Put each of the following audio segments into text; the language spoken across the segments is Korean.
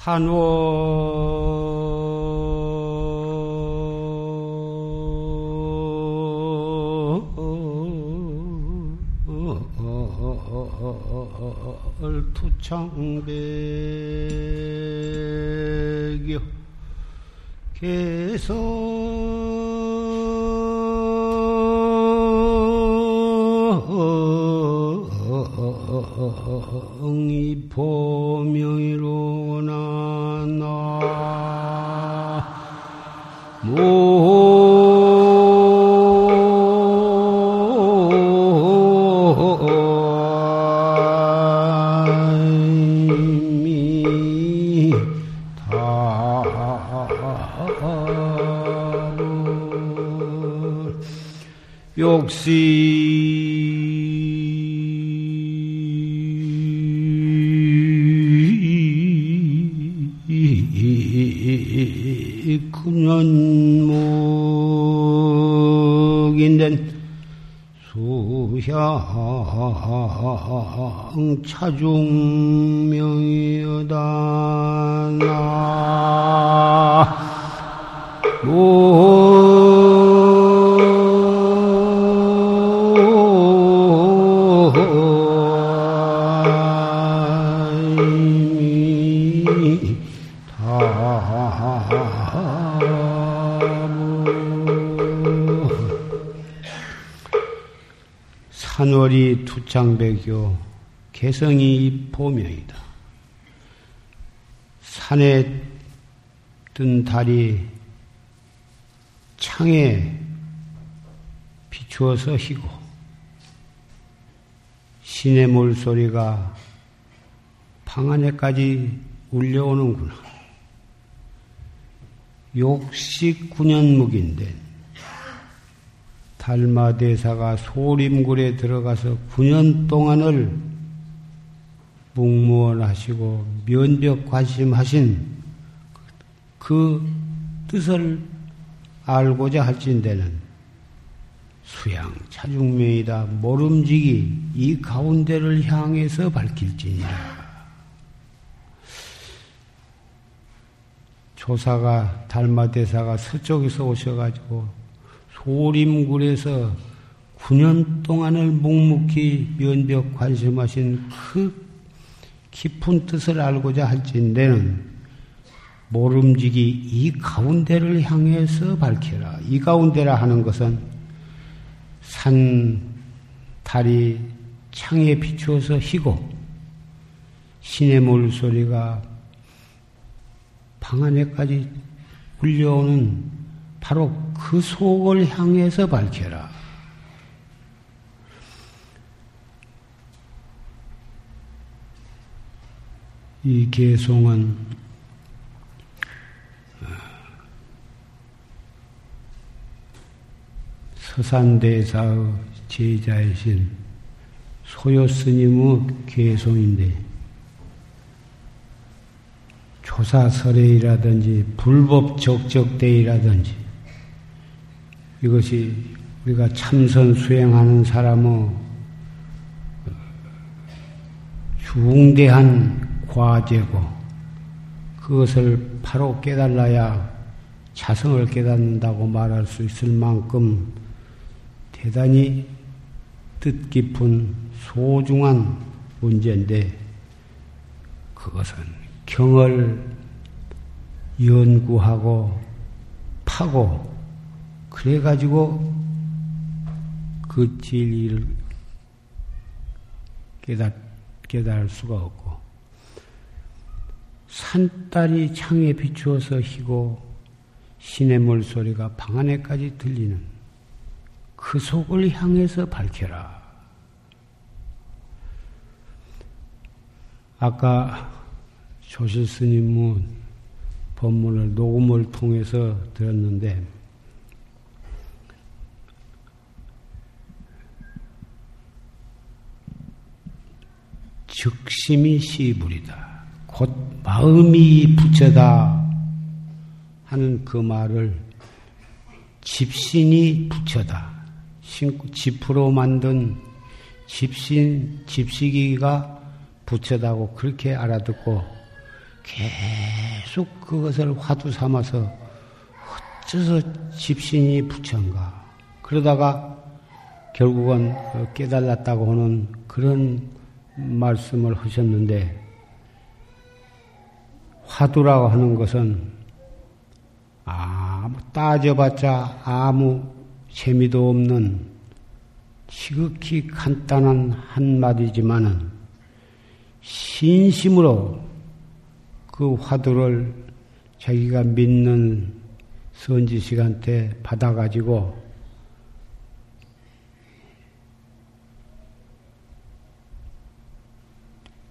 산월 투창백여. 개성이 보 차중명이여다. 나. 산월이 투창백요 개성이 보명이다. 산에 뜬 달이 창에 비추어서 희고 신의 물소리가 방 안에까지 울려오는구나. 욕식 9년 묵인데 달마대사가 소림굴에 들어가서 9년 동안을 묵무원하시고 면벽 관심하신 그 뜻을 알고자 할진대는 수양 차중명이다 모름지기 이 가운데를 향해서 밝힐지니라. 조사가 달마대사가 서쪽에서 오셔가지고 소림굴에서 9년 동안을 묵묵히 면벽 관심하신 그 깊은 뜻을 알고자 할진대는 모름지기 이 가운데를 향해서 밝혀라. 이 가운데라 하는 것은 산, 달이 창에 비추어서 희고 신의 물소리가 방 안에까지 울려오는 바로 그 속을 향해서 밝혀라. 이 개송은 어, 서산대사의 제자이신 소요스님의 개송인데 조사설회이라든지 불법 적적대이라든지 이것이 우리가 참선 수행하는 사람의 중대한 과제고 그것을 바로 깨달아야 자성을 깨닫는다고 말할 수 있을 만큼 대단히 뜻깊은 소중한 문제인데 그것은 경을 연구하고 파고 그래 가지고 그 진리를 깨닫, 깨달을 수가 없고, 산딸이 창에 비추어서 희고, 신의 물소리가 방 안에까지 들리는 그 속을 향해서 밝혀라. 아까 조실 스님은 법문을 녹음을 통해서 들었는데, 즉심이 시불이다. 곧 마음이 부처다 하는 그 말을 집신이 부처다. 집으로 만든 집신, 집시기가 부처다고 그렇게 알아듣고 계속 그것을 화두 삼아서 어째서 집신이 부처인가. 그러다가 결국은 깨달았다고 하는 그런 말씀을 하셨는데, 화두라고 하는 것은 아무 따져봤자 아무 재미도 없는 지극히 간단한 한마디지만은 신심으로 그 화두를 자기가 믿는 선지식한테 받아가지고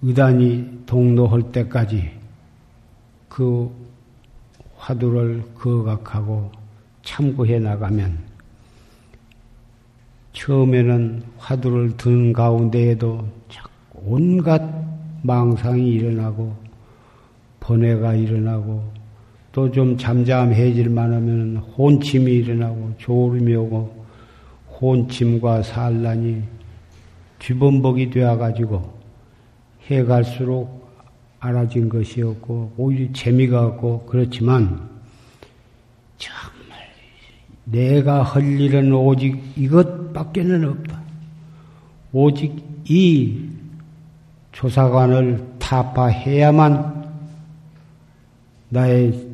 의단이 동로할 때까지 그 화두를 거각하고 참고해 나가면 처음에는 화두를 든 가운데에도 온갖 망상이 일어나고 번뇌가 일어나고 또 좀 잠잠해질만 하면 혼침이 일어나고 졸음이 오고 혼침과 산란이 뒤범벅이 되어가지고 해갈수록 알아진 것이었고 오히려 재미가 없고 그렇지만 정말 내가 할 일은 오직 이것밖에는 없다. 오직 이 조사관을 타파해야만 나의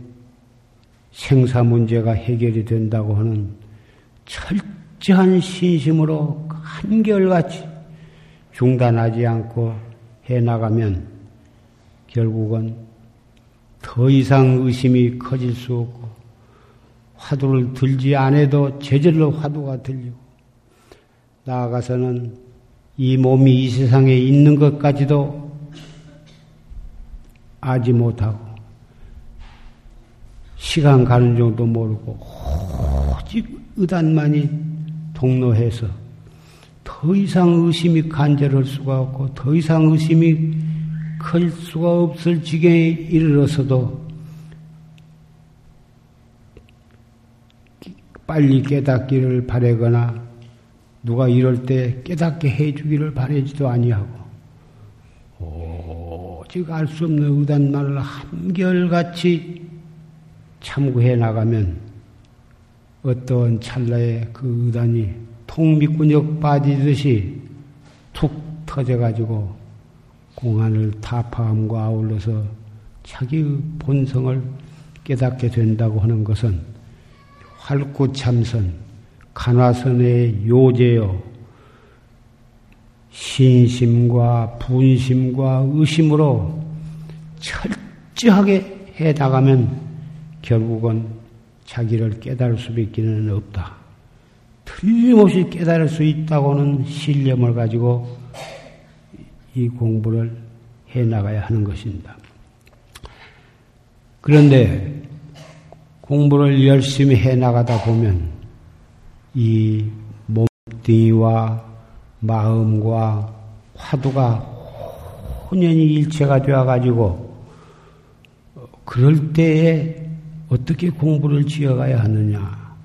생사 문제가 해결이 된다고 하는 철저한 신심으로 한결같이 중단하지 않고 해나가면 결국은 더 이상 의심이 커질 수 없고 화두를 들지 않아도 제절로 화두가 들리고 나아가서는 이 몸이 이 세상에 있는 것까지도 아지 못하고 시간 가는 정도 모르고 오직 의단만이 동로해서 더 이상 의심이 간절할 수가 없고 더 이상 의심이 클 수가 없을 지경에 이르러서도 빨리 깨닫기를 바라거나 누가 이럴 때 깨닫게 해주기를 바라지도 아니하고 오직 알 수 없는 의단만을 한결같이 참고해 나가면 어떤 찰나에 그 의단이 통미꾼역 빠지듯이 툭 터져가지고 공안을 타파함과 아울러서 자기의 본성을 깨닫게 된다고 하는 것은 활구참선, 간화선의 요제요, 신심과 분심과 의심으로 철저하게 해 나가면 결국은 자기를 깨달을 수밖에는 없다. 틀림없이 깨달을 수 있다고는 신념을 가지고 이 공부를 해 나가야 하는 것입니다. 그런데 공부를 열심히 해 나가다 보면 이 몸뚱이와 마음과 화두가 혼연히 일체가 되어 가지고 그럴 때에 어떻게 공부를 지어가야 하느냐?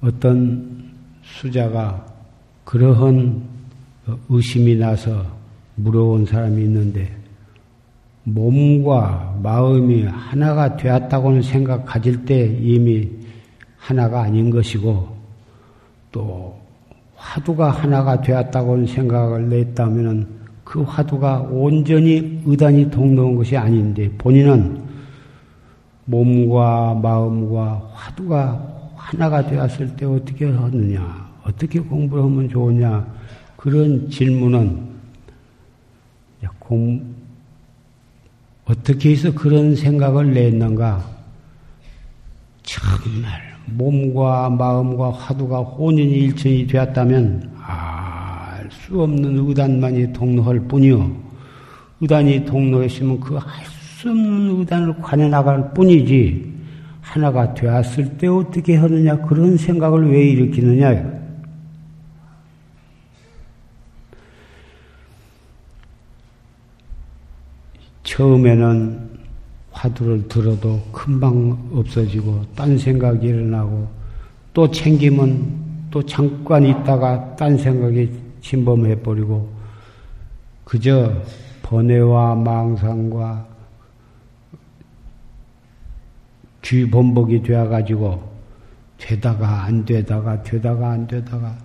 어떤 수자가 그러한 의심이 나서 물어온 사람이 있는데 몸과 마음이 하나가 되었다고는 생각 가질 때 이미 하나가 아닌 것이고 또 화두가 하나가 되었다고는 생각을 냈다면 그 화두가 온전히 의단이 동로한 것이 아닌데 본인은 몸과 마음과 화두가 하나가 되었을 때 어떻게 하느냐, 어떻게 공부를 하면 좋으냐, 그런 질문은 공, 어떻게 해서 그런 생각을 냈는가? 정말 몸과 마음과 화두가 혼연이 일천이 되었다면 알 수 없는 의단만이 동로할 뿐이요. 의단이 동로했으면 그알수 없는 의단을 관해 나갈 뿐이지 하나가 되었을 때 어떻게 하느냐 그런 생각을 왜 일으키느냐 처음에는 화두를 들어도 금방 없어지고 딴 생각이 일어나고 또 챙기면 또 잠깐 있다가 딴 생각이 침범해 버리고 그저 번뇌와 망상과 쥐범벅이 되어가지고 되다가 안 되다가 되다가 안 되다가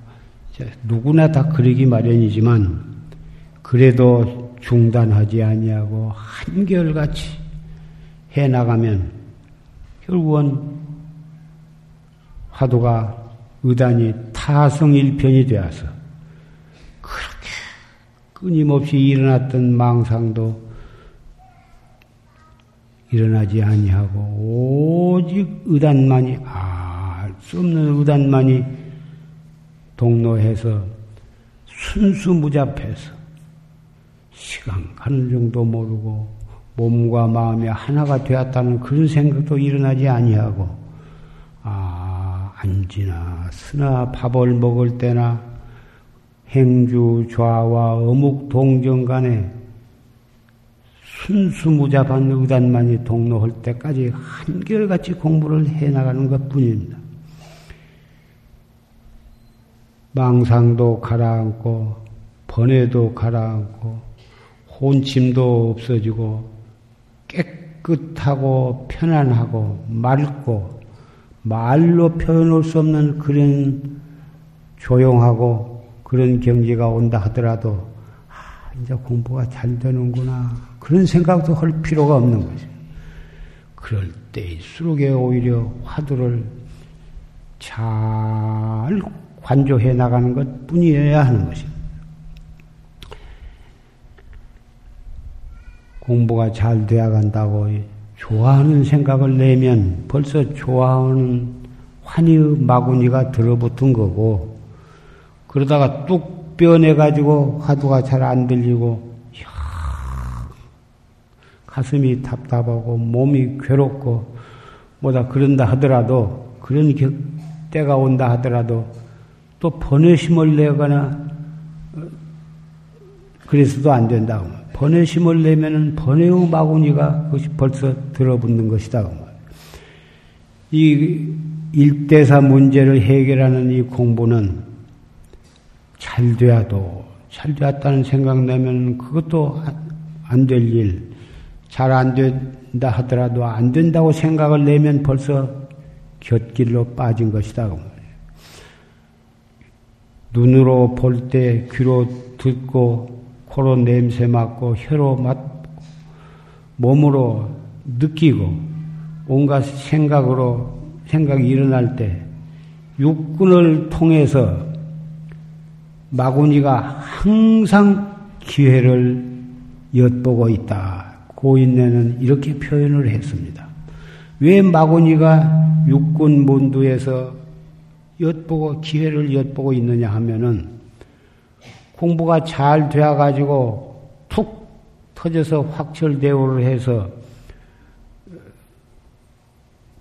누구나 다 그러기 마련이지만 그래도 중단하지 아니하고 한결같이 해 나가면 결국은 화두가 의단이 타성일편이 되어서 그렇게 끊임없이 일어났던 망상도 일어나지 아니하고 오직 의단만이 알 수 없는 의단만이 동로해서 순수무잡해서 시간 가는 정도 모르고 몸과 마음이 하나가 되었다는 그런 생각도 일어나지 아니하고 아 안지나 스나 밥을 먹을 때나 행주 좌와 어묵 동정 간에 순수무잡한 의단만이 동로할 때까지 한결같이 공부를 해나가는 것 뿐입니다. 망상도 가라앉고, 번뇌도 가라앉고, 혼침도 없어지고, 깨끗하고 편안하고 맑고, 말로 표현할 수 없는 그런 조용하고 그런 경지가 온다 하더라도, 아, 이제 공부가 잘 되는구나. 그런 생각도 할 필요가 없는 거죠. 그럴 때일수록에 오히려 화두를 잘 관조해 나가는 것 뿐이어야 하는 것입니다. 공부가 잘 되어 간다고 좋아하는 생각을 내면 벌써 좋아하는 환희의 마구니가 들어붙은 거고, 그러다가 뚝 변해가지고 화두가 잘 안 들리고, 가슴이 답답하고 몸이 괴롭고 뭐다 그런다 하더라도 그런 때가 온다 하더라도 또 번외심을 내거나 어, 그래서도 안 된다. 번외심을 내면은 번외의 마구니가 그것이 벌써 들어붙는 것이다. 이 일대사 문제를 해결하는 이 공부는 잘 돼야도 잘 되었다는 생각 내면 그것도 안 될 일, 잘 안 된다 하더라도 안 된다고 생각을 내면 벌써 곁길로 빠진 것이다. 눈으로 볼 때, 귀로 듣고, 코로 냄새 맡고, 혀로 맡고, 몸으로 느끼고, 온갖 생각으로, 생각이 일어날 때, 육군을 통해서 마구니가 항상 기회를 엿보고 있다. 고인네는 이렇게 표현을 했습니다. 왜 마구니가 육군 문두에서 엿보고 기회를 엿보고 있느냐 하면은 공부가 잘 되어 가지고 툭 터져서 확철대오를 해서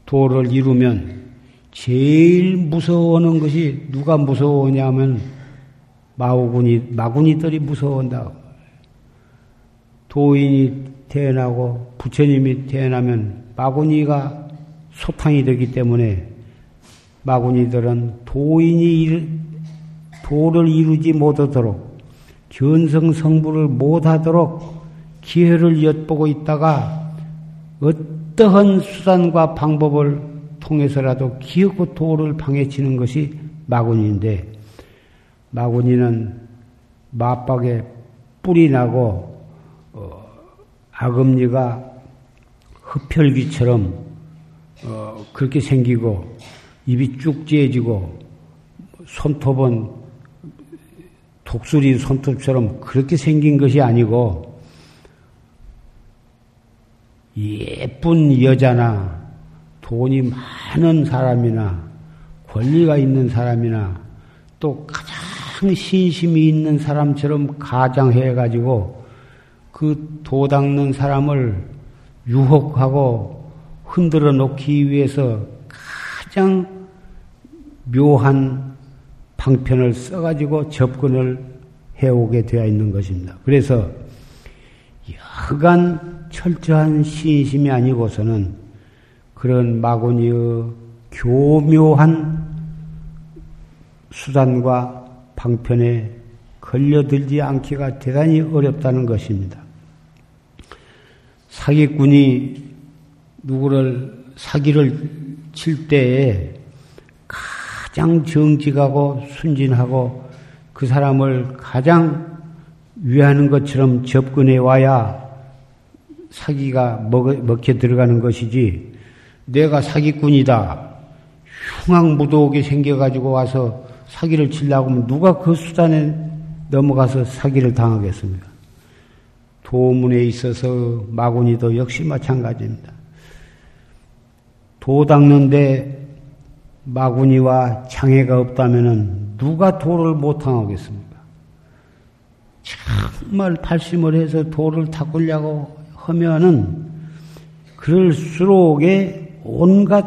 도를 이루면 제일 무서워하는 것이 누가 무서워하냐면 마구니 마구니들이 무서워한다. 도인이 태어나고 부처님이 태어나면 마구니가 소탕이 되기 때문에 마구니들은 도인이 도를 이루지 못하도록 견성 성부를 못하도록 기회를 엿보고 있다가 어떠한 수단과 방법을 통해서라도 기어코 도를 방해치는 것이 마구니인데 마구니는 맞박에 뿔이 나고 어, 악음니가 흡혈귀처럼 어, 그렇게 생기고 입이 쭉 찢어지고 손톱은 독수리 손톱처럼 그렇게 생긴 것이 아니고 예쁜 여자나 돈이 많은 사람이나 권리가 있는 사람이나 또 가장 신심이 있는 사람처럼 가장해 가지고 그 도닦는 사람을 유혹하고 흔들어 놓기 위해서 가장 묘한 방편을 써가지고 접근을 해오게 되어 있는 것입니다. 그래서 여간 철저한 신심이 아니고서는 그런 마구니의 교묘한 수단과 방편에 걸려들지 않기가 대단히 어렵다는 것입니다. 사기꾼이 누구를 사기를 칠 때에 가장 정직하고 순진하고 그 사람을 가장 위하는 것처럼 접근해 와야 사기가 먹, 먹혀 들어가는 것이지 내가 사기꾼이다. 흉악무도하게 생겨가지고 와서 사기를 치려고 하면 누가 그 수단에 넘어가서 사기를 당하겠습니까? 도문에 있어서 마구니도 역시 마찬가지입니다. 도 닦는데 마구니와 장애가 없다면 누가 도를 못 당하겠습니까? 정말 발심을 해서 도를 닦으려고 하면은 그럴수록에 온갖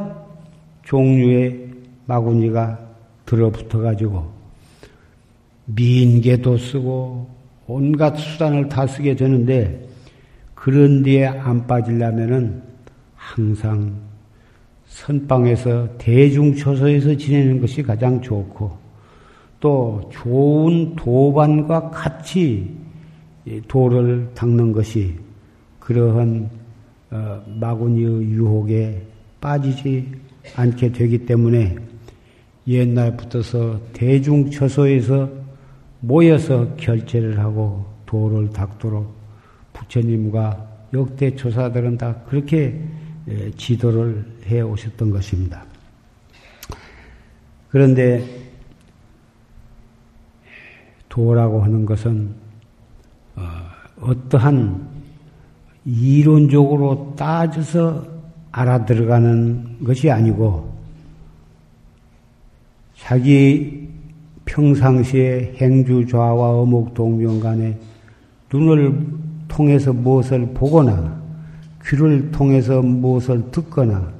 종류의 마구니가 들어붙어 가지고 민계도 쓰고 온갖 수단을 다 쓰게 되는데 그런 뒤에 안 빠지려면은 항상 선방에서 대중초소에서 지내는 것이 가장 좋고 또 좋은 도반과 같이 도를 닦는 것이 그러한 어, 마구니의 유혹에 빠지지 않게 되기 때문에 옛날부터서 대중처소에서 모여서 결제를 하고 도를 닦도록 부처님과 역대 조사들은 다 그렇게 지도를 해 오셨던 것입니다. 그런데 도라고 하는 것은 어, 어떠한 이론적으로 따져서 알아들어가는 것이 아니고 자기 평상시에 행주 좌와 어묵 동명 간에 눈을 통해서 무엇을 보거나 귀를 통해서 무엇을 듣거나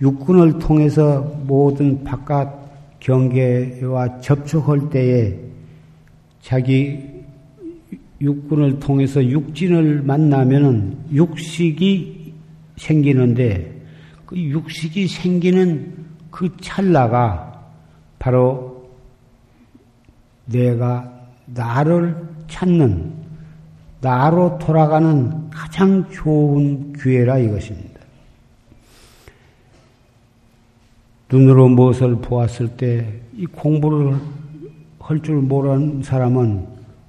육군을 통해서 모든 바깥 경계와 접촉할 때에 자기 육군을 통해서 육진을 만나면은 육식이 생기는데 그 육식이 생기는 그 찰나가 바로 내가 나를 찾는 나로 돌아가는 가장 좋은 기회라 이것입니다. 눈으로 무엇을 보았을 때 이 공부를 할 줄 모르는 사람은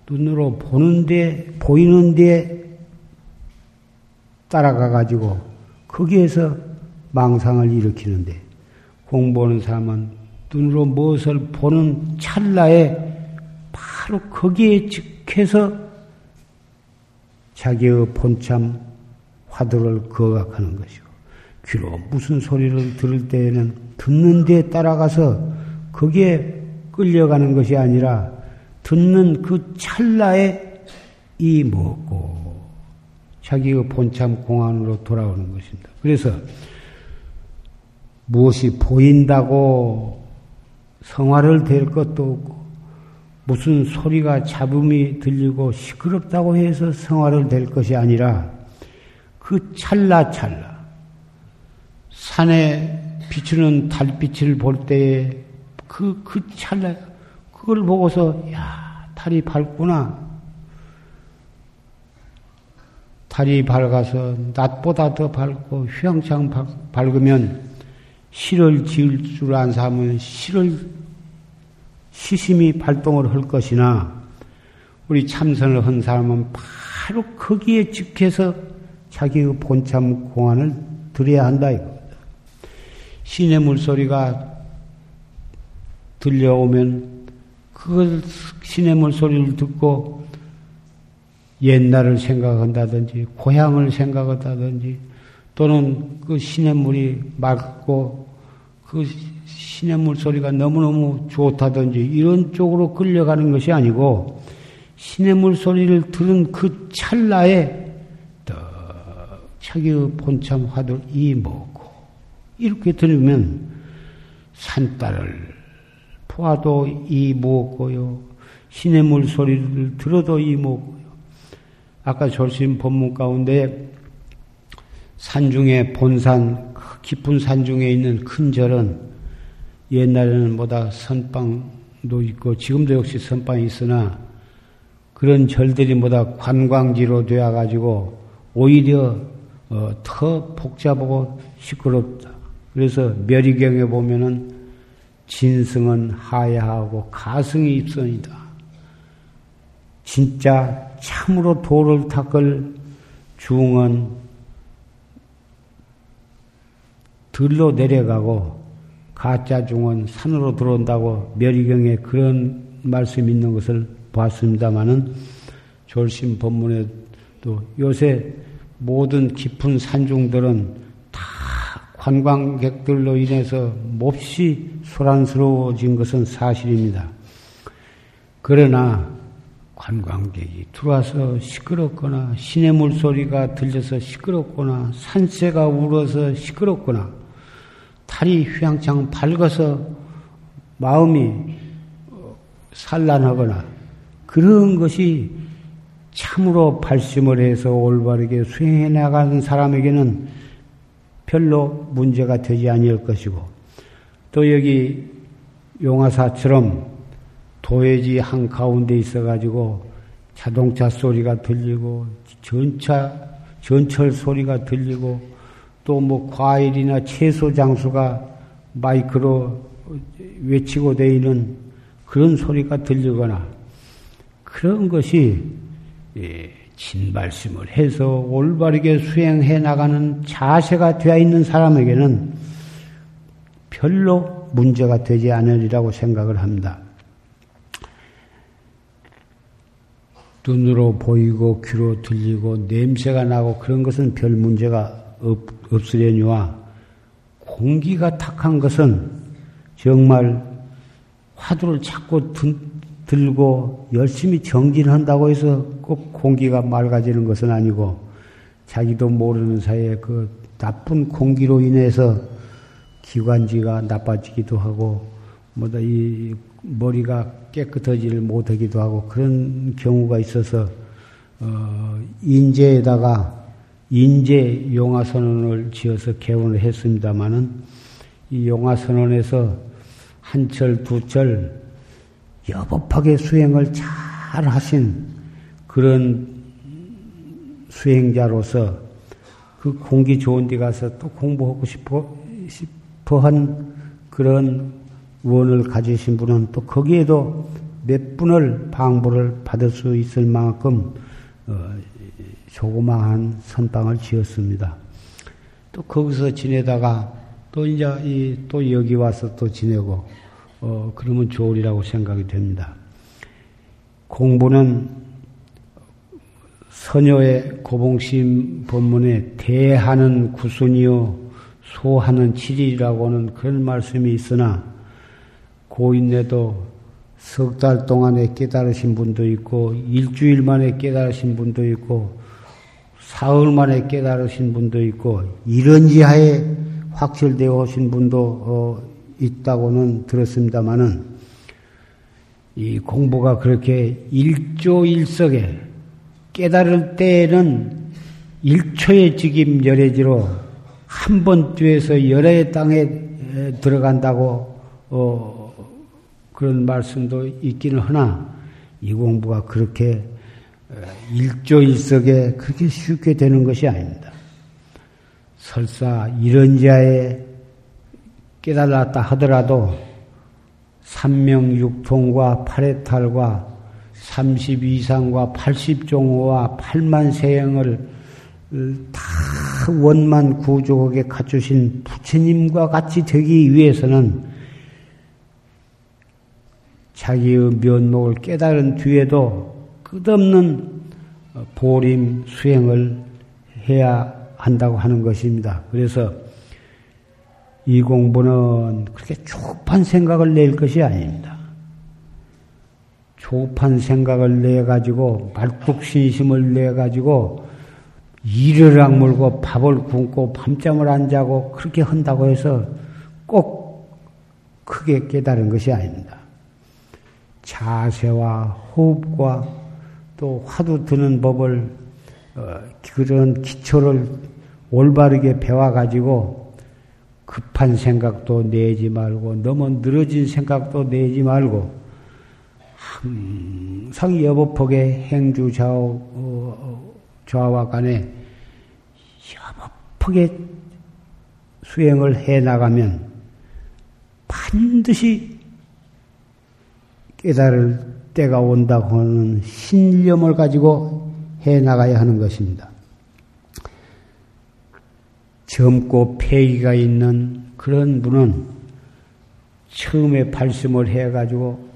눈으로 보는데, 보이는데 따라가 가지고 거기에서 망상을 일으키는데 공부하는 사람은 눈으로 무엇을 보는 찰나에 바로 거기에 즉해서 자기의 본참 화두를 거각하는 것이고 귀로 무슨 소리를 들을 때에는 듣는 데 따라가서 거기에 끌려가는 것이 아니라 듣는 그 찰나에 이 먹고 자기의 본참 공안으로 돌아오는 것입니다. 그래서 무엇이 보인다고 성화를 될 것도 없고 무슨 소리가 잡음이 들리고 시끄럽다고 해서 성화를 될 것이 아니라 그 찰나찰나 산에 비추는 달빛을 볼 때에 그, 그 찰나 그걸 보고서, 야, 달이 밝구나. 달이 밝아서 낮보다 더 밝고 휘황창 밝 으면 실을 지을 줄 안 사면 실을 시심히 발동을 할 것이나 우리 참선을 한 사람은 바로 거기에 직해서 자기의 본참 공안을 들여야 한다 이겁니다. 신의 물소리가 들려오면 그걸 시냇물 소리를 듣고 옛날을 생각한다든지 고향을 생각한다든지 또는 그 시냇물이 맑고 그 시냇물 소리가 너무너무 좋다든지 이런 쪽으로 끌려가는 것이 아니고 시냇물 소리를 들은 그 찰나에 떡 자기의 본참 화두를 이 먹고 이렇게 들으면 산딸을 보아도 이무고요. 신의 물 소리를 들어도 이무고요. 아까 졸심 법문 가운데 산중에 본산, 그 깊은 산중에 있는 큰 절은 옛날에는 뭐다 선방도 있고 지금도 역시 선방이 있으나 그런 절들이 뭐다 관광지로 되어가지고 오히려 어, 더 복잡하고 시끄럽다. 그래서 멸의경에 보면은 진승은 하야하고 가승이 입선이다. 진짜 참으로 도를 닦을 중은 들로 내려가고 가짜 중은 산으로 들어온다고 멸의경에 그런 말씀이 있는 것을 봤습니다마는 졸심 법문에도 요새 모든 깊은 산중들은 다 관광객들로 인해서 몹시 소란스러워진 것은 사실입니다. 그러나 관광객이 들어와서 시끄럽거나 시내 물소리가 들려서 시끄럽거나 산새가 울어서 시끄럽거나 달이 휘황창 밝아서 마음이 산란하거나 그런 것이 참으로 발심을 해서 올바르게 수행해 나가는 사람에게는 별로 문제가 되지 아니할 것이고 또 여기 용화사처럼 도해지 한 가운데 있어 가지고 자동차 소리가 들리고 전차 전철 소리가 들리고 또 뭐 과일이나 채소 장수가 마이크로 외치고 다니는 그런 소리가 들리거나 그런 것이 예, 진발심을 해서 올바르게 수행해 나가는 자세가 되어 있는 사람에게는 별로 문제가 되지 않으리라고 생각을 합니다. 눈으로 보이고 귀로 들리고 냄새가 나고 그런 것은 별 문제가 없, 없으려니와 공기가 탁한 것은 정말 화두를 자꾸 든, 들고 열심히 정진한다고 해서 꼭 공기가 맑아지는 것은 아니고 자기도 모르는 사이에 그 나쁜 공기로 인해서 기관지가 나빠지기도 하고 뭐다 이 머리가 깨끗하지를 못하기도 하고 그런 경우가 있어서 어, 인제에다가 인제 용화 선언을 지어서 개원을 했습니다마는 이 용화 선언에서 한 철 두 철 여법하게 수행을 잘 하신 그런 수행자로서 그 공기 좋은 데 가서 또 공부하고 싶어, 싶어 한 그런 원을 가지신 분은 또 거기에도 몇 분을 방부를 받을 수 있을 만큼 어, 조그마한 선방을 지었습니다. 또 거기서 지내다가 또 이제 이, 또 여기 와서 또 지내고 어, 그러면 좋으리라고 생각이 됩니다. 공부는 선녀의 고봉심 법문에 대하는 구순이요 소하는 칠이라고는 그런 말씀이 있으나 고인내도 석 달 동안에 깨달으신 분도 있고 일주일 만에 깨달으신 분도 있고 사흘 만에 깨달으신 분도 있고 이런 지하에 확실되어 오신 분도 어, 있다고는 들었습니다마는 이 공부가 그렇게 일조일석에 깨달을 때에는 일초의 직임 열애지로 한 번 뛰어서 열애의 땅에 들어간다고 어, 그런 말씀도 있기는 하나 이 공부가 그렇게 일조일석에 그렇게 쉽게 되는 것이 아닙니다. 설사 이런 자에 깨달았다 하더라도 삼명육통과 팔해탈과 32상과 80종호와 8만 세행을 다 원만 구조하게 갖추신 부처님과 같이 되기 위해서는 자기의 면목을 깨달은 뒤에도 끝없는 보림 수행을 해야 한다고 하는 것입니다. 그래서 이 공부는 그렇게 조급한 생각을 낼 것이 아닙니다. 조급한 생각을 내가지고 말뚝신심을 내가지고 이를 악물고 밥을 굶고 밤잠을 안 자고 그렇게 한다고 해서 꼭 크게 깨달은 것이 아닙니다. 자세와 호흡과 또 화두 드는 법을 어, 그런 기초를 올바르게 배워가지고 급한 생각도 내지 말고 너무 늘어진 생각도 내지 말고 항상 여법폭의 행주 좌우, 어, 간에 급하게 수행을 해 나가면 반드시 깨달을 때가 온다고 하는 신념을 가지고 해 나가야 하는 것입니다. 젊고 폐기가 있는 그런 분은 처음에 발심을 해가지고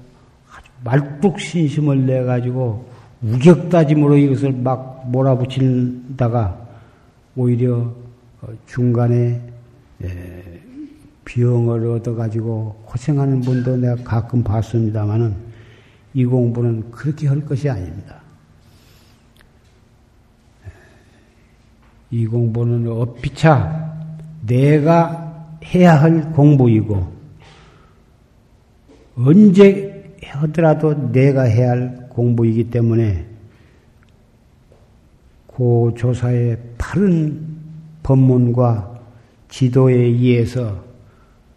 아주 말뚝신심을 내가지고 우격다짐으로 이것을 막 몰아붙이다가 오히려 중간에 병을 얻어가지고 고생하는 분도 내가 가끔 봤습니다만은 이 공부는 그렇게 할 것이 아닙니다. 이 공부는 어피차 내가 해야 할 공부이고 언제 하더라도 내가 해야 할 공부이기 때문에 고 조사의 바른 법문과 지도에 의해서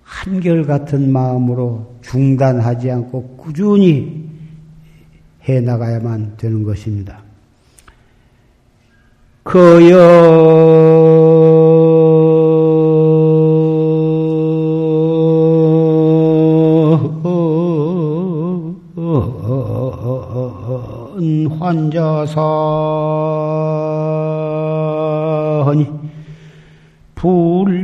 한결같은 마음으로 중단하지 않고 꾸준히 해 나가야만 되는 것입니다. 그여 환자사하니 불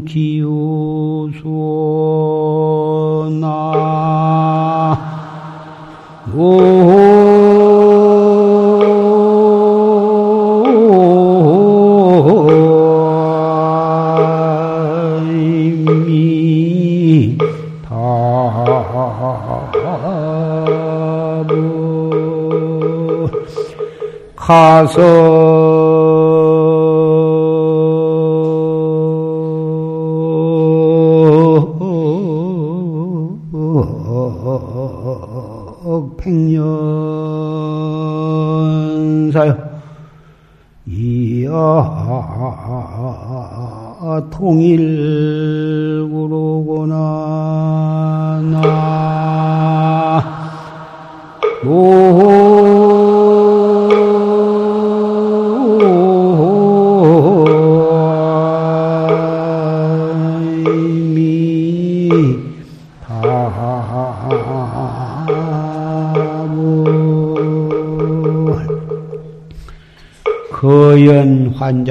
기우수나. 가서 이야 통일 구로구나 나거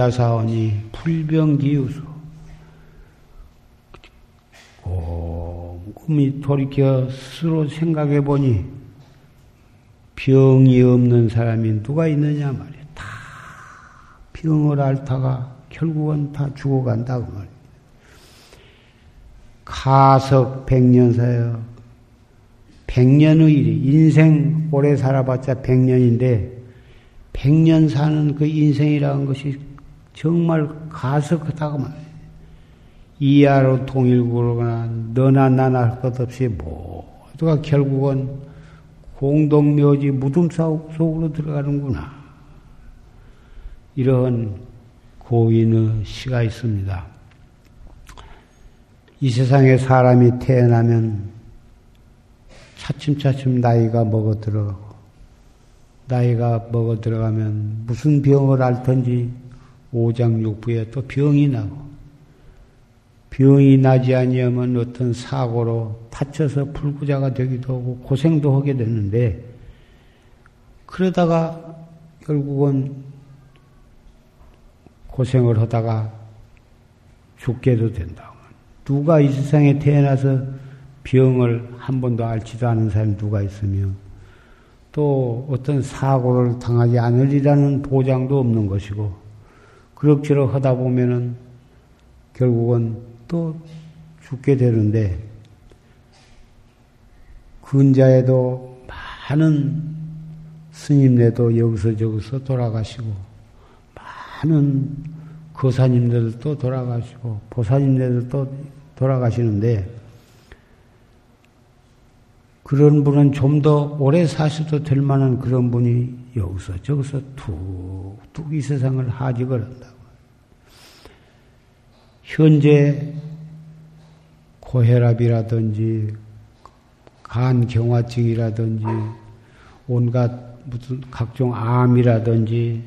자사원이 불병기우수 곰곰이 돌이켜 스스로 생각해 보니 병이 없는 사람이 누가 있느냐 말이야. 다 병을 앓다가 결국은 다 죽어간다고 말이야. 가석 백년사여 백년의 일이 인생 오래 살아봤자 백년인데 백년 사는 그 인생이라는 것이 정말 가석하다고 말이야. 이하로 통일구로거나 너나 나나 할 것 없이 모두가 결국은 공동묘지 무덤 속으로 들어가는구나. 이런 고인의 시가 있습니다. 이 세상에 사람이 태어나면 차츰차츰 나이가 먹어 들어가고 나이가 먹어 들어가면 무슨 병을 앓든지 오장육부에 또 병이 나고 병이 나지 아니하면 어떤 사고로 다쳐서 불구자가 되기도 하고 고생도 하게 되는데 그러다가 결국은 고생을 하다가 죽게도 된다. 누가 이 세상에 태어나서 병을 한 번도 앓지도 않은 사람이 누가 있으며 또 어떤 사고를 당하지 않으리라는 보장도 없는 것이고 그럭저럭 하다 보면은 결국은 또 죽게 되는데 근자에도 많은 스님네도 여기서 저기서 돌아가시고 많은 거사님들도 돌아가시고 보사님들도 돌아가시는데 그런 분은 좀 더 오래 사셔도 될 만한 그런 분이 여기서 저기서 툭툭 이 세상을 하직을 한다고. 현재 고혈압이라든지 간경화증이라든지 온갖 무슨 각종 암이라든지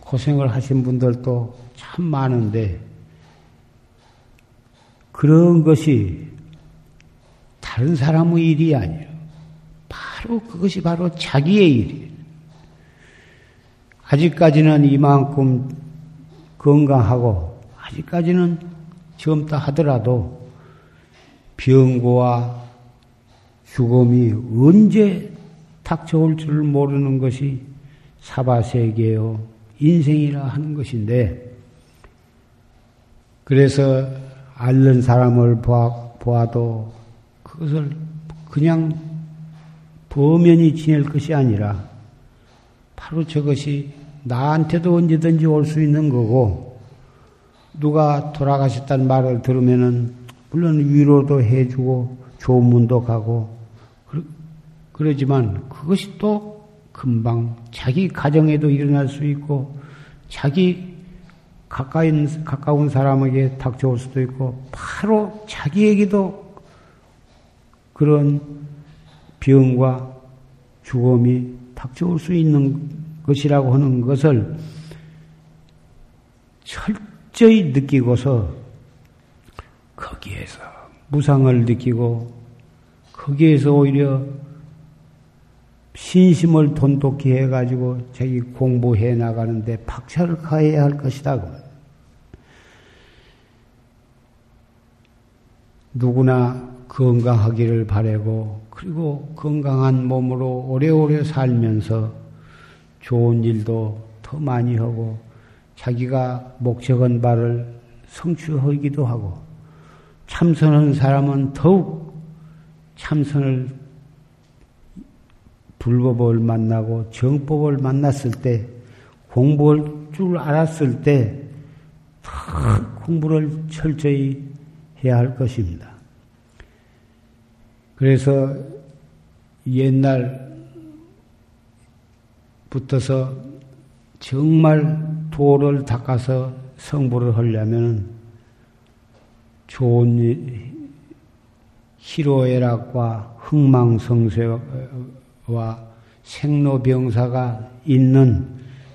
고생을 하신 분들도 참 많은데 그런 것이 다른 사람의 일이 아니에요. 바로 그것이 바로 자기의 일이에요. 아직까지는 이만큼 건강하고 아직까지는 젊다 하더라도 병고와 죽음이 언제 닥쳐올 줄 모르는 것이 사바세계요 인생이라 하는 것인데 그래서 앓는 사람을 보아, 도 그것을 그냥 범연히 지낼 것이 아니라 바로 저것이 나한테도 언제든지 올 수 있는 거고 누가 돌아가셨다는 말을 들으면은 물론 위로도 해주고 좋은 문도 가고 그러지만 그것이 또 금방 자기 가정에도 일어날 수 있고 자기 가까운, 가까운 사람에게 닥쳐올 수도 있고 바로 자기에게도 그런 병과 죽음이 닥쳐올 수 있는 것이라고 하는 것을 철저히 느끼고서 거기에서 무상을 느끼고 거기에서 오히려 신심을 돈독히 해가지고 자기 공부해 나가는데 박차를 가해야 할 것이다. 누구나 건강하기를 바라고 그리고 건강한 몸으로 오래오래 살면서 좋은 일도 더 많이 하고 자기가 목적한 바를 성취하기도 하고 참선한 사람은 더욱 참선을 불법을 만나고 정법을 만났을 때 공부할 줄 알았을 때 공부를 철저히 해야 할 것입니다. 그래서 옛날부터서 정말 도를 닦아서 성불을 하려면 좋은 희로애락과 흥망성쇠와 와 생로병사가 있는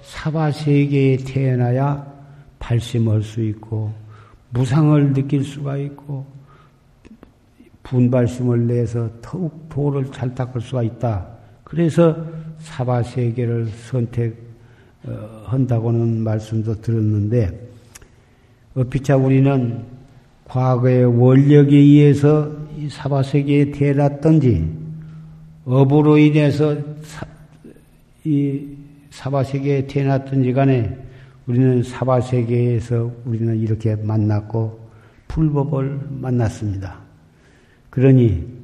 사바세계에 태어나야 발심할 수 있고 무상을 느낄 수가 있고 분발심을 내서 더욱 도를 잘 닦을 수가 있다. 그래서 사바 세계를 선택한다고는 말씀도 들었는데 어피차 우리는 과거의 원력에 의해서 이 사바 세계에 태어났던지 업으로 인해서 사, 이 사바 세계에 태어났던지 간에 우리는 사바 세계에서 우리는 이렇게 만났고 불법을 만났습니다. 그러니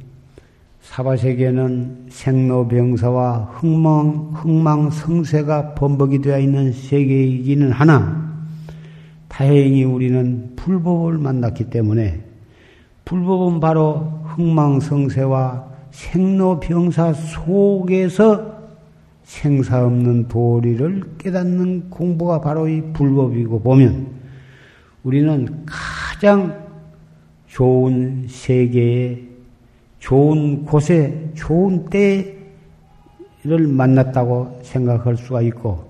사바세계는 생로병사와 흥망, 흥망성쇠가 범벅이 되어 있는 세계이기는 하나 다행히 우리는 불법을 만났기 때문에 불법은 바로 흥망성쇠와 생로병사 속에서 생사 없는 도리를 깨닫는 공부가 바로 이 불법이고 보면 우리는 가장 좋은 세계에 좋은 곳에 좋은 때를 만났다고 생각할 수가 있고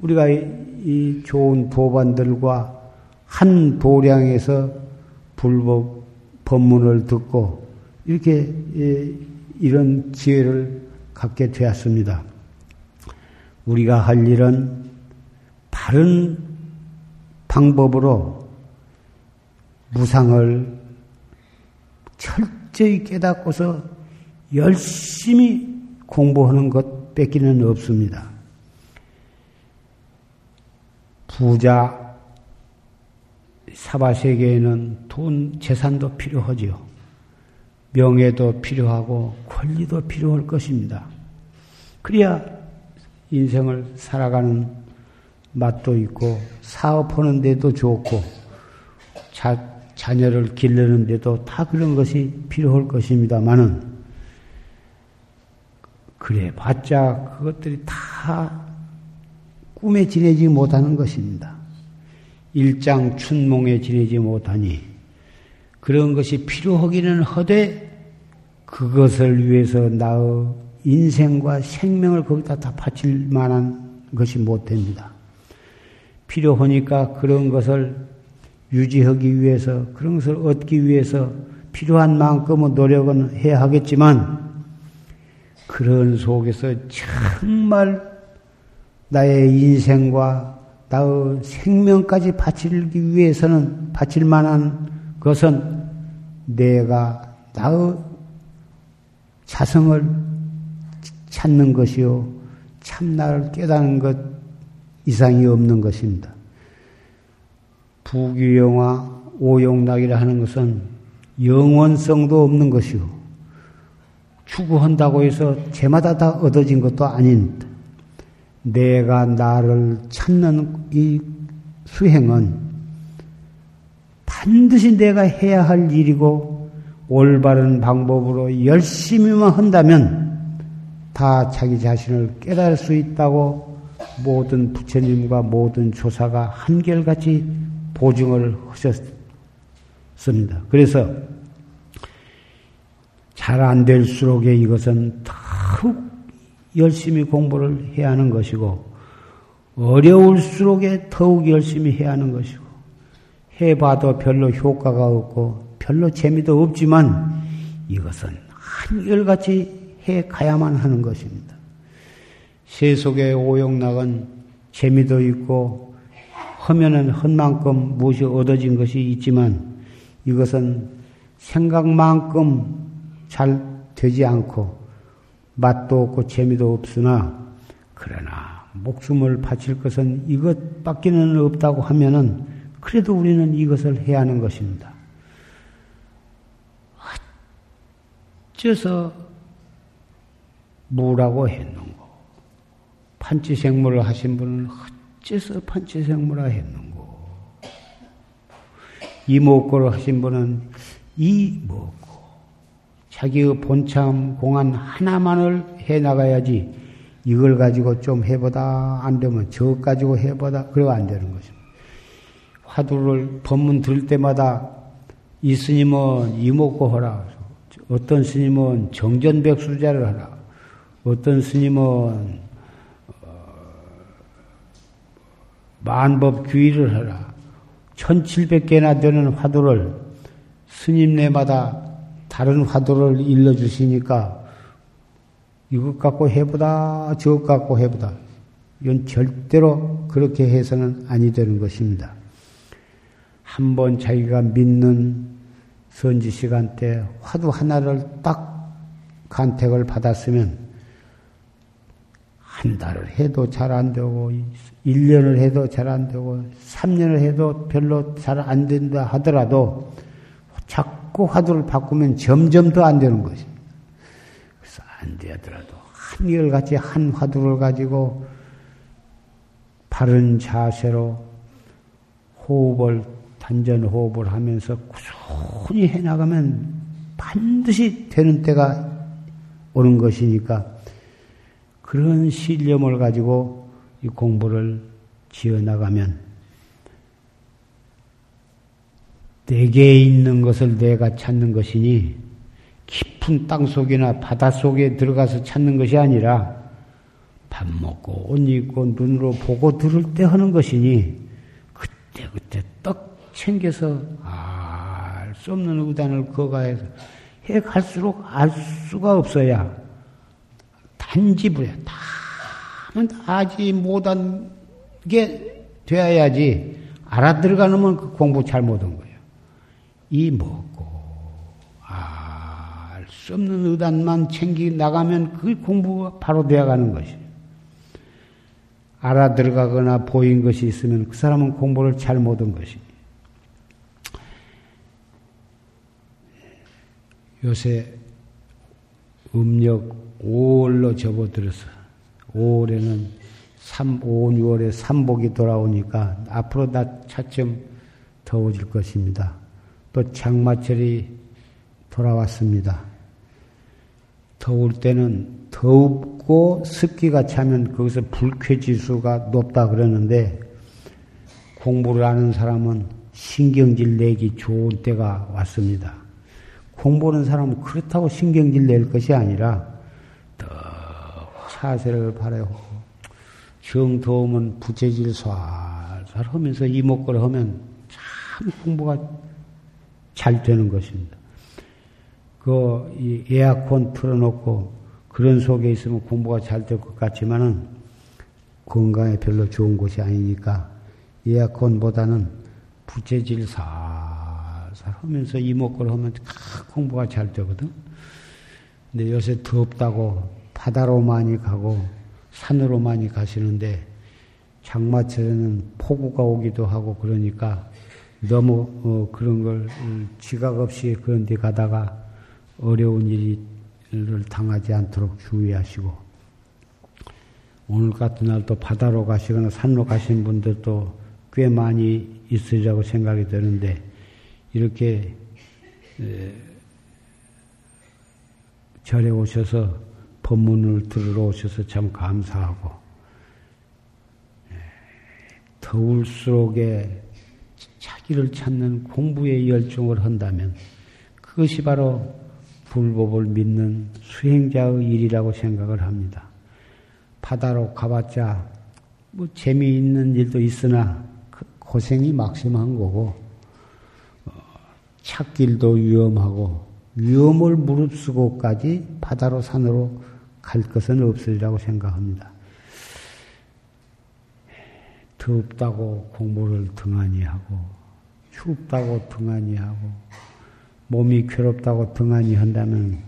우리가 이 좋은 도반들과 한 도량에서 불법 법문을 듣고 이렇게 예, 이런 지혜를 갖게 되었습니다. 우리가 할 일은 바른 방법으로 무상을 철저히 깨닫고서 열심히 공부하는 것 뺏기는 없습니다. 부자 사바 세계에는 돈, 재산도 필요하지요. 명예도 필요하고 권리도 필요할 것입니다. 그래야 인생을 살아가는 맛도 있고 사업하는 데도 좋고 자, 자녀를 기르는 데도 다 그런 것이 필요할 것입니다만은 그래 봤자 그것들이 다 꿈에 지내지 못하는 것입니다. 일장 춘몽에 지내지 못하니 그런 것이 필요하기는 허되 그것을 위해서 나의 인생과 생명을 거기다 다 바칠 만한 것이 못 됩니다. 필요하니까 그런 것을 유지하기 위해서, 그런 것을 얻기 위해서 필요한 만큼의 노력은 해야 하겠지만, 그런 속에서 정말 나의 인생과 나의 생명까지 바치기 위해서는 바칠 만한 것은 내가 나의 자성을 찾는 것이요. 참나를 깨닫는 것 이상이 없는 것입니다. 부귀영화 오용락이라 하는 것은 영원성도 없는 것이요. 추구한다고 해서 제마다 다 얻어진 것도 아닙니다. 내가 나를 찾는 이 수행은 반드시 내가 해야 할 일이고 올바른 방법으로 열심히만 한다면 다 자기 자신을 깨달을 수 있다고 모든 부처님과 모든 조사가 한결같이 보증을 하셨습니다. 그래서 잘 안 될수록에 이것은 더욱 열심히 공부를 해야 하는 것이고 어려울수록에 더욱 열심히 해야 하는 것이고 해봐도 별로 효과가 없고 별로 재미도 없지만 이것은 한결같이 해 가야만 하는 것입니다. 세속의 오용락은 재미도 있고 하면은 한 만큼 무엇이 얻어진 것이 있지만 이것은 생각만큼 잘 되지 않고 맛도 없고 재미도 없으나 그러나 목숨을 바칠 것은 이것밖에는 없다고 하면은 그래도 우리는 이것을 해야 하는 것입니다. 어째서 무라고 했는고? 판치생물을 하신 분은 어째서 판치생물을 했는고? 이목고를 하신 분은 이목고. 자기의 본참 공안 하나만을 해 나가야지 이걸 가지고 좀 해보다 안 되면 저 가지고 해보다 그래가 안 되는 것입니다. 화두를 법문 들 때마다 이 스님은 이목고 하라. 어떤 스님은 정전백수자를 하라. 어떤 스님은 어, 만법 규의를 하라. 1700개나 되는 화두를 스님네마다 다른 화두를 일러주시니까 이것 갖고 해보다 저것 갖고 해보다 이건 절대로 그렇게 해서는 아니 되는 것입니다. 한번 자기가 믿는 선지 시간 때 화두 하나를 딱 간택을 받았으면 한 달을 해도 잘 안 되고 1년을 해도 잘 안 되고 3년을 해도 별로 잘 안 된다 하더라도 자꾸 화두를 바꾸면 점점 더 안 되는 것입니다. 그래서 안 되더라도 한결같이 한 화두를 가지고 바른 자세로 호흡을 단전 호흡을 하면서 꾸준히 해나가면 반드시 되는 때가 오는 것이니까 그런 신념을 가지고 이 공부를 지어 나가면 내게 있는 것을 내가 찾는 것이니 깊은 땅 속이나 바다 속에 들어가서 찾는 것이 아니라 밥 먹고 옷 입고 눈으로 보고 들을 때 하는 것이니 그때 그때 떡 챙겨서 알 수 없는 의단을 거가해서 해 갈수록 알 수가 없어야 단지부야. 다면 아지 못한 게 되어야지 알아들어가는 그 공부 잘못한 거예요. 이 먹고 알 수 없는 의단만 챙기 나가면 그 공부가 바로 되어가는 것이에요. 알아들어가거나 보인 것이 있으면 그 사람은 공부를 잘 못한 것이에요. 요새 음력 5월로 접어들어서 5월에는 3, 5, 6월에 삼복이 돌아오니까 앞으로 다 차츰 더워질 것입니다. 또 장마철이 돌아왔습니다. 더울 때는 더웁고 습기가 차면 거기서 불쾌지수가 높다 그러는데 공부를 하는 사람은 신경질 내기 좋은 때가 왔습니다. 공부하는 사람은 그렇다고 신경질 낼 것이 아니라 더 차세를 바라고 정 더우면 부채질 살살 하면서 이목구를 하면 참 공부가 잘 되는 것입니다. 그 에어컨 틀어놓고 그런 속에 있으면 공부가 잘 될 것 같지만은 건강에 별로 좋은 곳이 아니니까 에어컨보다는 부채질 살살 하면서 이목구를 하면 공부가 잘 되거든. 근데 요새 덥다고 바다로 많이 가고 산으로 많이 가시는데 장마철에는 폭우가 오기도 하고 그러니까 너무 어 그런 걸 지각 없이 그런 데 가다가 어려운 일을 당하지 않도록 주의하시고 오늘 같은 날 또 바다로 가시거나 산로 가신 분들도 꽤 많이 있으리라고 생각이 드는데 이렇게 절에 오셔서 법문을 들으러 오셔서 참 감사하고 더울수록에 자기를 찾는 공부에 열중을 한다면 그것이 바로 불법을 믿는 수행자의 일이라고 생각을 합니다. 바다로 가봤자 뭐 재미있는 일도 있으나 그 고생이 막심한 거고 어, 찾길도 위험하고 위험을 무릅쓰고까지 바다로 산으로 갈 것은 없으리라고 생각합니다. 덥다고 공부를 등한히 하고 춥다고 등한히 하고 몸이 괴롭다고 등한히 한다면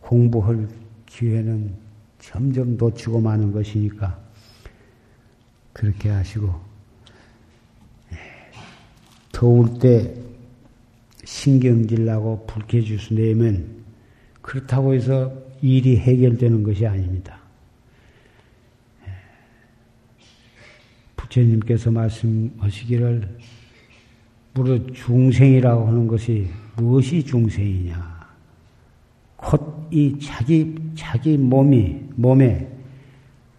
공부할 기회는 점점 놓치고 마는 것이니까 그렇게 하시고 예, 더울 때 신경질 나고 불쾌지수 내면 그렇다고 해서 일이 해결되는 것이 아닙니다. 예, 부처님께서 말씀하시기를 무릇 중생이라고 하는 것이 무엇이 중생이냐? 곧 이 자기 자기 몸이 몸에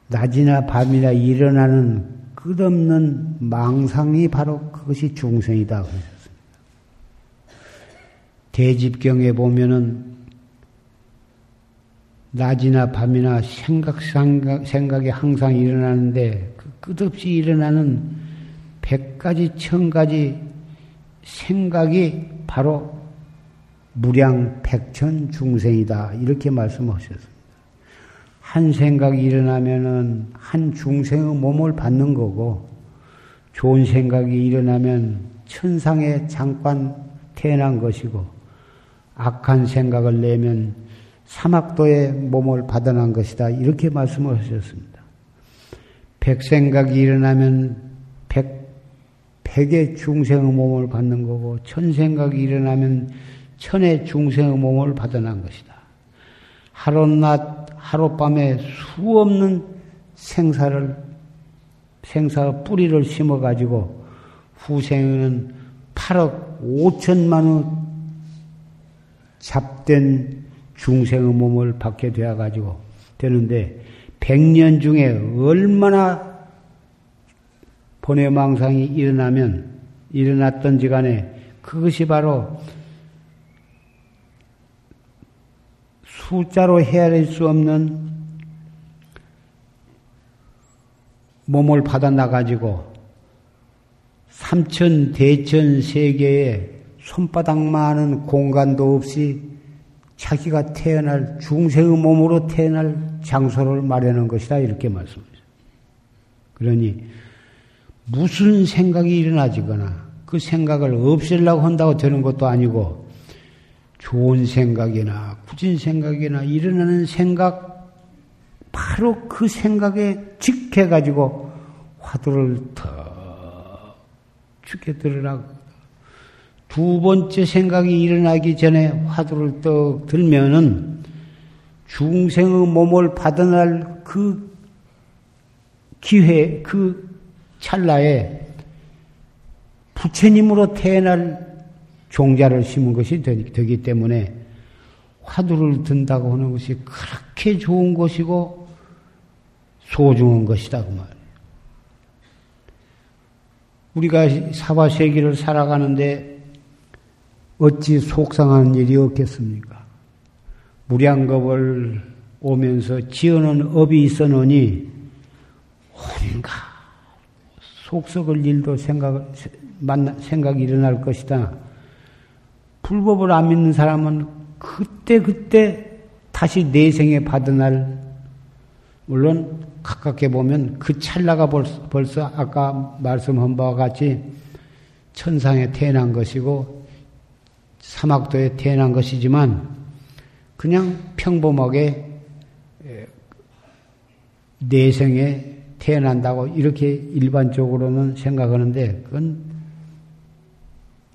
낮이나 밤이나 일어나는 끝없는 망상이 바로 그것이 중생이다. 대집경에 보면은 낮이나 밤이나 생각, 생각, 생각이 항상 일어나는데 그 끝없이 일어나는 백 가지, 천 가지 생각이 바로 무량 백천 중생이다. 이렇게 말씀하셨습니다. 한 생각이 일어나면은 한 중생의 몸을 받는 거고, 좋은 생각이 일어나면 천상에 잠깐 태어난 것이고, 악한 생각을 내면 사막도의 몸을 받아난 것이다. 이렇게 말씀을 하셨습니다. 백생각이 일어나면 백, 백의 중생의 몸을 받는 거고, 천생각이 일어나면 천의 중생의 몸을 받아난 것이다. 하룻낮, 하룻밤에 수 없는 생사를, 생사의 뿌리를 심어가지고 후생에는 8억 5천만의 잡된 중생의 몸을 받게 되어가지고 되는데, 100년 중에 얼마나 번외망상이 일어나면, 일어났던지 간에 그것이 바로 숫자로 헤아릴 수 없는 몸을 받아 나가지고 삼천 대천 세계에 손바닥만한 공간도 없이 자기가 태어날 중생의 몸으로 태어날 장소를 마련한 것이다 이렇게 말씀하죠. 그러니 무슨 생각이 일어나지거나 그 생각을 없애려고 한다고 되는 것도 아니고 좋은 생각이나 굳은 생각이나 일어나는 생각, 바로 그 생각에 직해 가지고 화두를 더 죽게 들으라고. 두 번째 생각이 일어나기 전에 화두를 떡 들면은 중생의 몸을 받아날 그 기회, 그 찰나에 부처님으로 태어날 종자를 심은 것이 되기 때문에 화두를 든다고 하는 것이 그렇게 좋은 것이고 소중한 것이다 그 말이에요. 우리가 사바세기를 살아가는데 어찌 속상한 일이 없겠습니까? 무량겁을 오면서 지어놓은 업이 있었느니 온갖 속썩을 일도 생각, 생각이 일어날 것이다. 불법을 안 믿는 사람은 그때 그때 다시 내생에 받은 날, 물론 가깝게 보면 그 찰나가 벌써, 벌써 아까 말씀한 바와 같이 천상에 태어난 것이고 사막도에 태어난 것이지만 그냥 평범하게 내생에 태어난다고 이렇게 일반적으로는 생각하는데 그건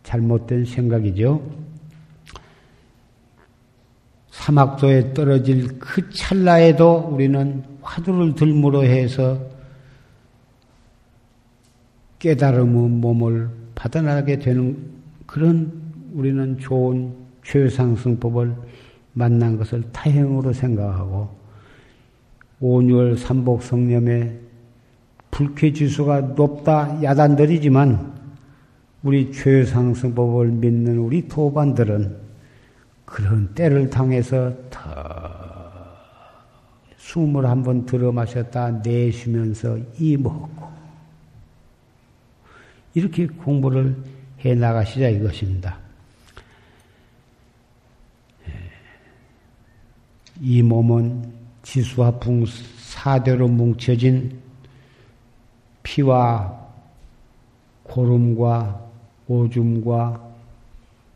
잘못된 생각이죠. 사막도에 떨어질 그 찰나에도 우리는 화두를 들므로 해서 깨달음의 몸을 받아나게 되는 그런 우리는 좋은 최상승법을 만난 것을 타행으로 생각하고 온유월 삼복 성념에 불쾌 지수가 높다 야단들이지만 우리 최상승법을 믿는 우리 도반들은 그런 때를 당해서 더 숨을 한번 들어 마셨다 내쉬면서 이 먹고 이렇게 공부를 해 나가시자 이것입니다. 이 몸은 지수와 붕 사대로 뭉쳐진 피와 고름과 오줌과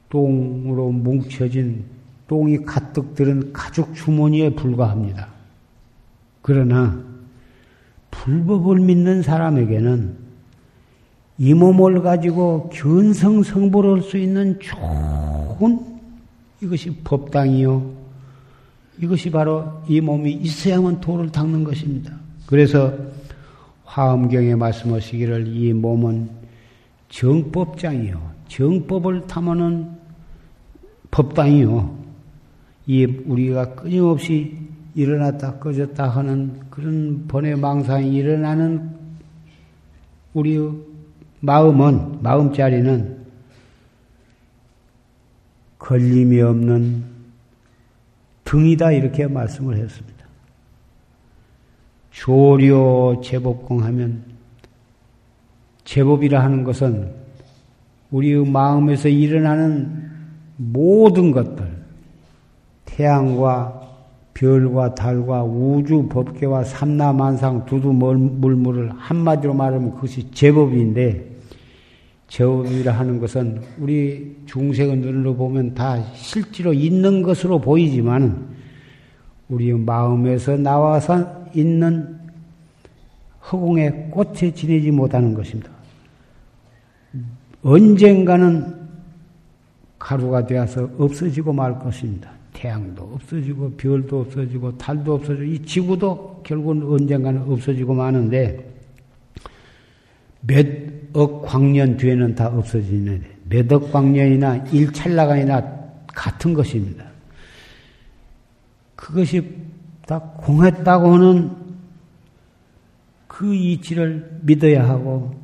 똥으로 뭉쳐진 똥이 가득 들은 가죽 주머니에 불과합니다. 그러나 불법을 믿는 사람에게는 이 몸을 가지고 견성성불할 수 있는 좋은 이것이 법당이요. 이것이 바로 이 몸이 있어야만 도를 닦는 것입니다. 그래서 화엄경에 말씀하시기를 이 몸은 정법장이요. 정법을 탐하는 법당이요. 이 우리가 끊임없이 일어났다 꺼졌다 하는 그런 번외 망상이 일어나는 우리의 마음은 마음자리는 걸림이 없는 등이다 이렇게 말씀을 했습니다. 조료 제법공 하면 제법이라 하는 것은 우리의 마음에서 일어나는 모든 것들, 태양과 별과 달과 우주 법계와 삼라만상 두두 물물을 한마디로 말하면 그것이 제법인데 제법이라 하는 것은 우리 중생의 눈으로 보면 다 실제로 있는 것으로 보이지만 우리 마음에서 나와서 있는 허공의 꽃에 지내지 못하는 것입니다. 언젠가는 가루가 되어서 없어지고 말 것입니다. 태양도 없어지고 별도 없어지고 달도 없어지고 이 지구도 결국은 언젠가는 없어지고 마는데 몇 억 광년 뒤에는 다 없어지는데 몇억 광년이나 일찰나간이나 같은 것입니다. 그것이 다 공했다고 하는 그 이치를 믿어야 하고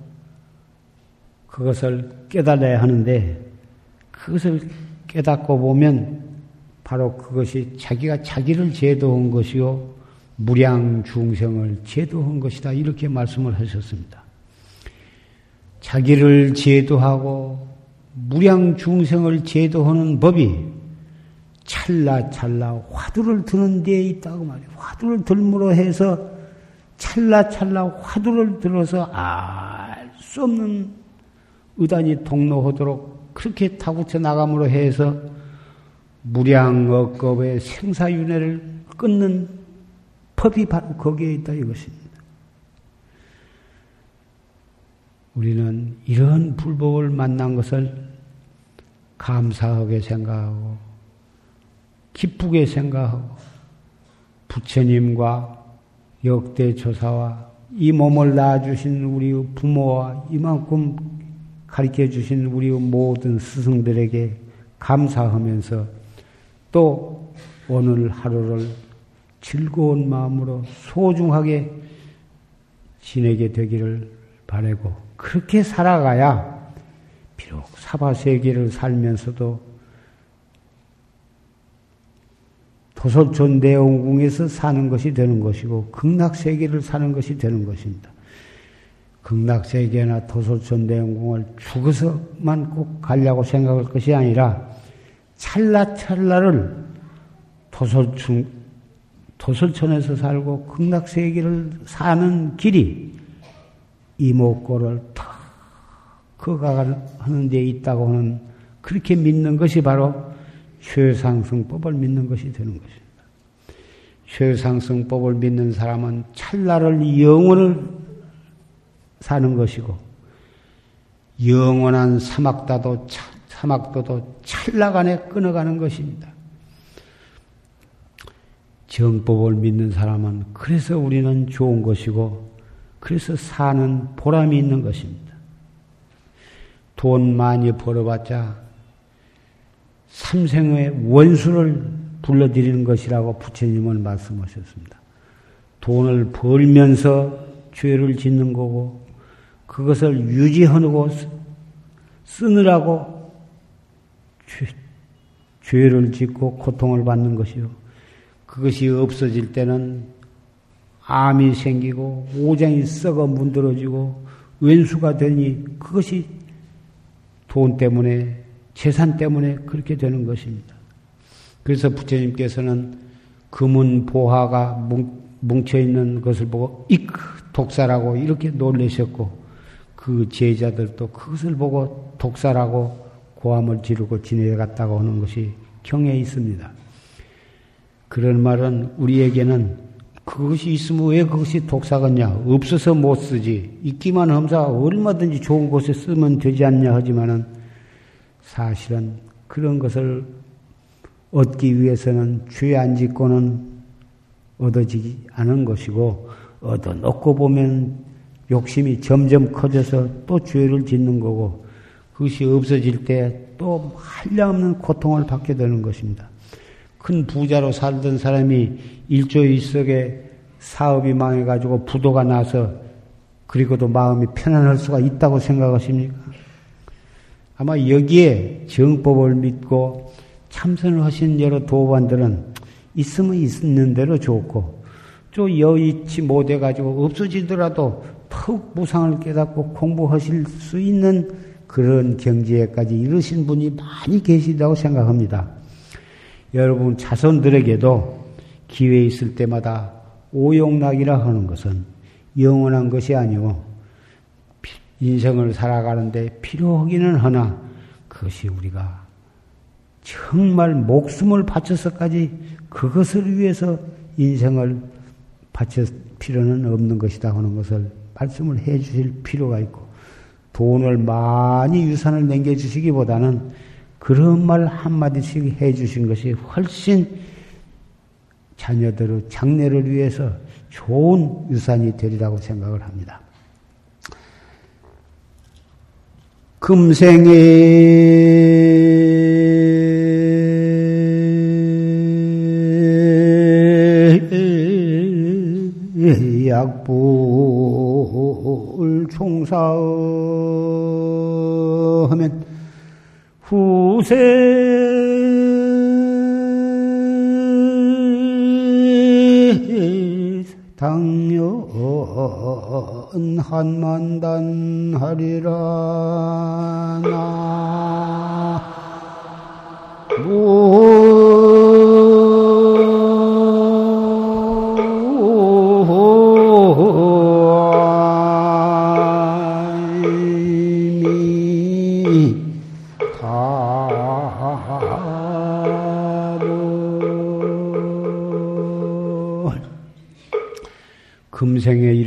그것을 깨달아야 하는데 그것을 깨닫고 보면 바로 그것이 자기가 자기를 제도한 것이요 무량 중생을 제도한 것이다 이렇게 말씀을 하셨습니다. 자기를 제도하고 무량 중생을 제도하는 법이 찰나찰나 화두를 드는 데에 있다고 말이에요. 화두를 들므로 해서 찰나찰나 화두를 들어서 알 수 없는 의단이 동로하도록 그렇게 타고쳐 나감으로 해서 무량억겁의 생사윤회를 끊는 법이 바로 거기에 있다 이것입니다. 우리는 이런 불법을 만난 것을 감사하게 생각하고 기쁘게 생각하고 부처님과 역대 조사와 이 몸을 낳아주신 우리 부모와 이만큼 가르쳐 주신 우리 모든 스승들에게 감사하면서 또 오늘 하루를 즐거운 마음으로 소중하게 지내게 되기를 바래고 그렇게 살아가야 비록 사바 세계를 살면서도 도석존 내원궁에서 사는 것이 되는 것이고 극락 세계를 사는 것이 되는 것입니다. 극락 세계나 도석존 내원궁을 죽어서만 꼭 가려고 생각할 것이 아니라 찰나찰나를 도설천 도서촌에서 살고 극락세계를 사는 길이 이목고를 턱 그가하는 데 있다고 하는 그렇게 믿는 것이 바로 최상승법을 믿는 것이 되는 것입니다. 최상승법을 믿는 사람은 찰나를 영원을 사는 것이고 영원한 사막다도 사막도도 찰나간에 끊어가는 것입니다. 정법을 믿는 사람은 그래서 우리는 좋은 것이고 그래서 사는 보람이 있는 것입니다. 돈 많이 벌어봤자 삼생의 원수를 불러들이는 것이라고 부처님은 말씀하셨습니다. 돈을 벌면서 죄를 짓는 거고 그것을 유지하고 쓰느라고 죄, 죄를 짓고 고통을 받는 것이요. 그것이 없어질 때는 암이 생기고 오장이 썩어 문드러지고 왼수가 되니 그것이 돈 때문에 재산 때문에 그렇게 되는 것입니다. 그래서 부처님께서는 금은 보화가 뭉쳐 있는 것을 보고 이 독사라고 이렇게 놀라셨고 그 제자들도 그것을 보고 독사라고 고함을 지르고 지내갔다고 하는 것이 경에 있습니다. 그런 말은 우리에게는 그것이 있으면 왜 그것이 독사겠냐? 없어서 못 쓰지. 있기만 함사 얼마든지 좋은 곳에 쓰면 되지 않냐 하지만은 사실은 그런 것을 얻기 위해서는 죄 안 짓고는 얻어지지 않은 것이고 얻어놓고 보면 욕심이 점점 커져서 또 죄를 짓는 거고 그것이 없어질 때 또 한량없는 고통을 받게 되는 것입니다. 큰 부자로 살던 사람이 일조 일석에 사업이 망해가지고 부도가 나서 그리고도 마음이 편안할 수가 있다고 생각하십니까? 아마 여기에 정법을 믿고 참선을 하신 여러 도반들은 있으면 있는 대로 좋고 또 여의치 못해가지고 없어지더라도 더욱 무상을 깨닫고 공부하실 수 있는 그런 경지에까지 이르신 분이 많이 계시다고 생각합니다. 여러분 자손들에게도 기회 있을 때마다 오용락이라 하는 것은 영원한 것이 아니고 인생을 살아가는데 필요하기는 하나 그것이 우리가 정말 목숨을 바쳐서까지 그것을 위해서 인생을 바칠 필요는 없는 것이다 하는 것을 말씀을 해 주실 필요가 있고 돈을 많이 유산을 남겨 주시기보다는 그런 말 한마디씩 해 주신 것이 훨씬 자녀들의 장래를 위해서 좋은 유산이 되리라고 생각을 합니다. 금생에 약불 총사하 후세. 당연 한만단 하리라 나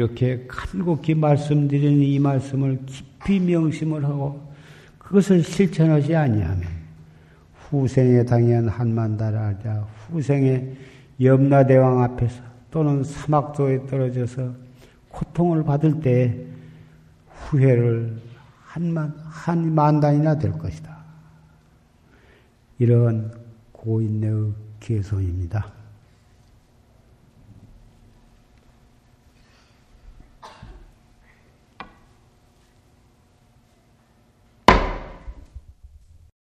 이렇게 간곡히 말씀드리는 이 말씀을 깊이 명심을 하고 그것을 실천하지 아니하면 후생에 당연 한만다라자 후생에 염라대왕 앞에서 또는 사막도에 떨어져서 고통을 받을 때 후회를 한만 한 만단이나 될 것이다. 이런 고인의 개성입니다.